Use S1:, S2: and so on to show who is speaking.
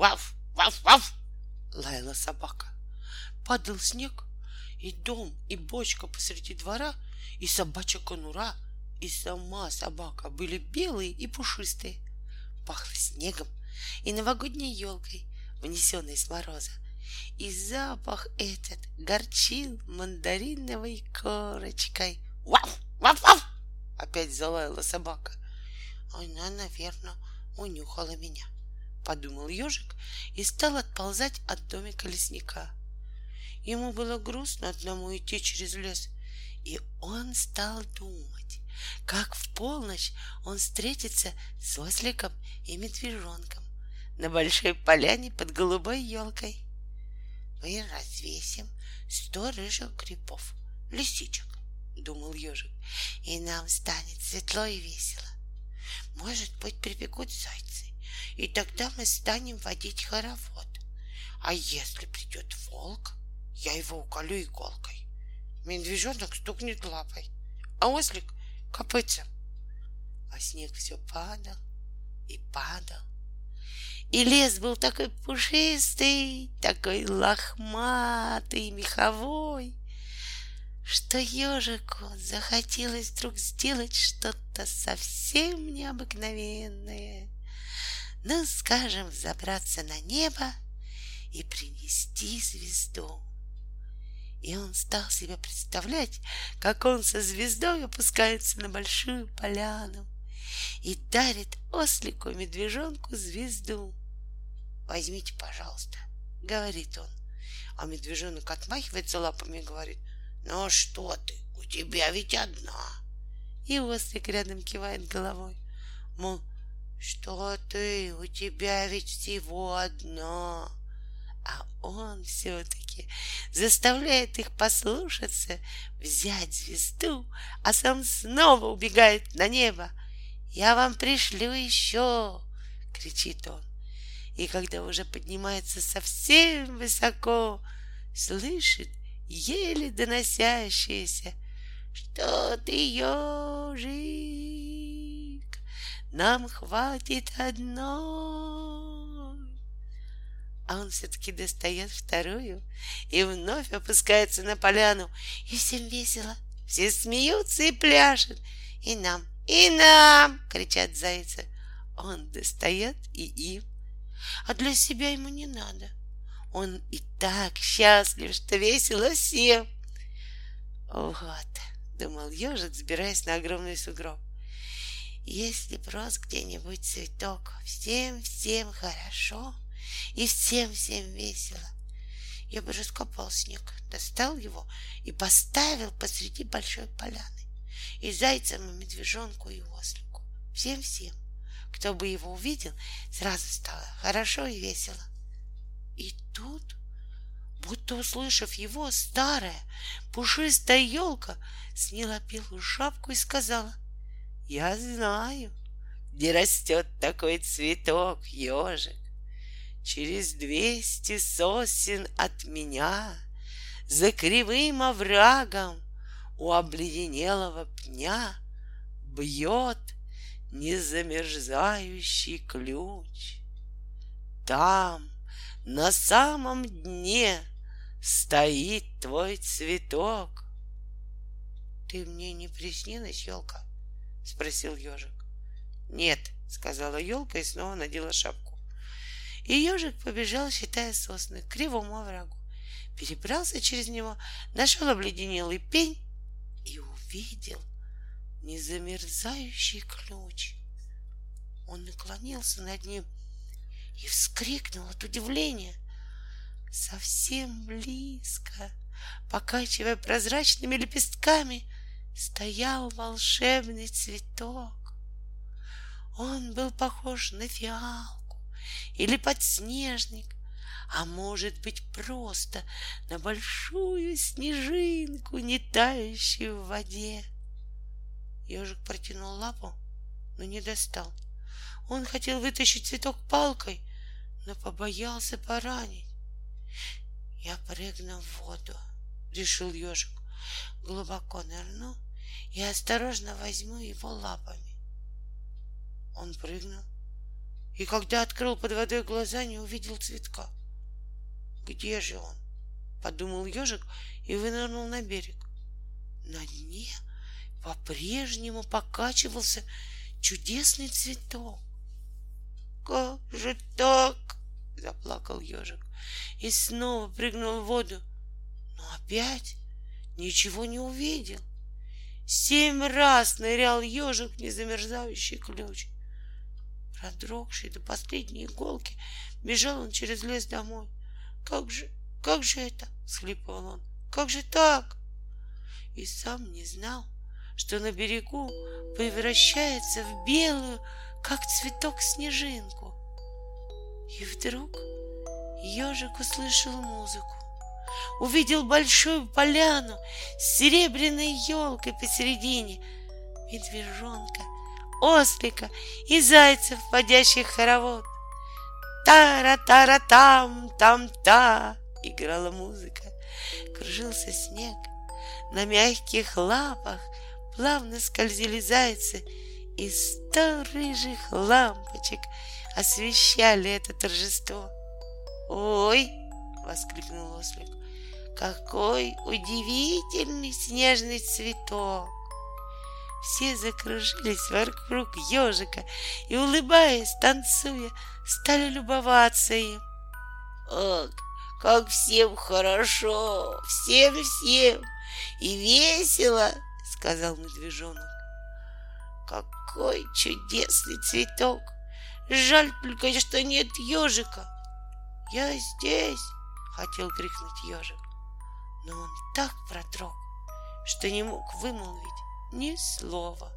S1: Ваф, ваф, ваф! Лаяла собака. Падал снег, и дом, и бочка посреди двора, и собачья конура, и сама собака были белые и пушистые. Пахло снегом и новогодней елкой, внесенной с мороза. И запах этот горчил мандариновой корочкой. Ваф, ваф, ваф! Опять залаяла собака. Она, наверное, унюхала меня, подумал ежик и стал отползать от домика лесника. Ему было грустно одному идти через лес, и он стал думать, как в полночь он встретится с осликом и медвежонком на большой поляне под голубой елкой. Мы развесим сто рыжих грибов, лисичек, думал ежик, и нам станет светло и весело. Может быть, прибегут зайцы, и тогда мы станем водить хоровод. А если придет волк, я его уколю иголкой. Медвежонок стукнет лапой, а ослик — копытцем. А снег все падал и падал. И лес был такой пушистый, такой лохматый, меховой, что ежику захотелось вдруг сделать что-то совсем необыкновенное. Ну, скажем, забраться на небо и принести звезду. И он стал себе представлять, как он со звездой опускается на большую поляну и дарит ослику медвежонку звезду. Возьмите, пожалуйста, говорит он. А медвежонок отмахивается лапами и говорит, ну что ты, у тебя ведь одна. И ослик рядом кивает головой, мол, что ты, у тебя ведь всего одна а он все-таки заставляет их послушаться, взять звезду, а сам снова убегает на небо. Я вам пришлю еще, кричит он. И когда уже поднимается совсем высоко, слышит еле доносящееся что ты, ежик, нам хватит одной а он все-таки достает вторую и вновь опускается на поляну. И всем весело. Все смеются и пляшут. И нам, и нам, кричат зайцы. Он достает и им. А для себя ему не надо. Он и так счастлив, что весело всем. Вот, думал ежик, взбираясь на огромный сугроб. Если просто где-нибудь цветок, всем-всем хорошо — и всем-всем весело. Я бы раскопал снег, достал его и поставил посреди большой поляны. И зайцам, и медвежонку, и ослику. Всем-всем. Кто бы его увидел, сразу стало хорошо и весело. И тут, будто услышав его, старая пушистая елка сняла белую шапку и сказала, «Я знаю, где растет такой цветок, ежик. Через двести сосен от меня За кривым оврагом у обледенелого пня Бьет незамерзающий ключ. Там, на самом дне, стоит твой цветок. Ты мне не приснилась, елка? Спросил ежик. Нет, сказала елка и снова надела шапку. И ежик побежал, считая сосны, к кривому оврагу. Перебрался через него, нашел обледенелый пень и увидел незамерзающий ключ. Он наклонился над ним и вскрикнул от удивления. Совсем близко, покачивая прозрачными лепестками, стоял волшебный цветок. Он был похож на фиал или подснежник, а может быть просто на большую снежинку, не тающую в воде. Ежик протянул лапу, но не достал. Он хотел вытащить цветок палкой, но побоялся поранить. Я прыгну в воду, решил ежик. Глубоко нырну и осторожно возьму его лапами. Он прыгнул и когда открыл под водой глаза, не увидел цветка. Где же он? Подумал ежик и вынырнул на берег. На дне по-прежнему покачивался чудесный цветок. Как же так? Заплакал ежик и снова прыгнул в воду, но опять ничего не увидел. Семь раз нырял ежик в незамерзающий ключ. Продрогший до последней иголки, бежал он через лес домой. Как же, как же это? — схлипывал он. Как же так? И сам не знал, что на берегу превращается в белую, как цветок, снежинку. И вдруг ежик услышал музыку, увидел большую поляну с серебряной елкой посередине, медвежонка, ослика и зайцев, водящих хоровод. Тара-тара-там, там-та, играла музыка, кружился снег, на мягких лапах плавно скользили зайцы, и сто рыжих лампочек освещали это торжество. «Ой!» — воскликнул ослик. «Какой удивительный снежный цветок!» Все закружились вокруг ежика и, улыбаясь, танцуя, стали любоваться им. «Ох, как всем хорошо, всем-всем и весело!» — сказал медвежонок. «Какой чудесный цветок! Жаль только, что нет ежика!» «Я здесь!» — хотел крикнуть ежик, но он так продрог, что не мог вымолвить ни слова.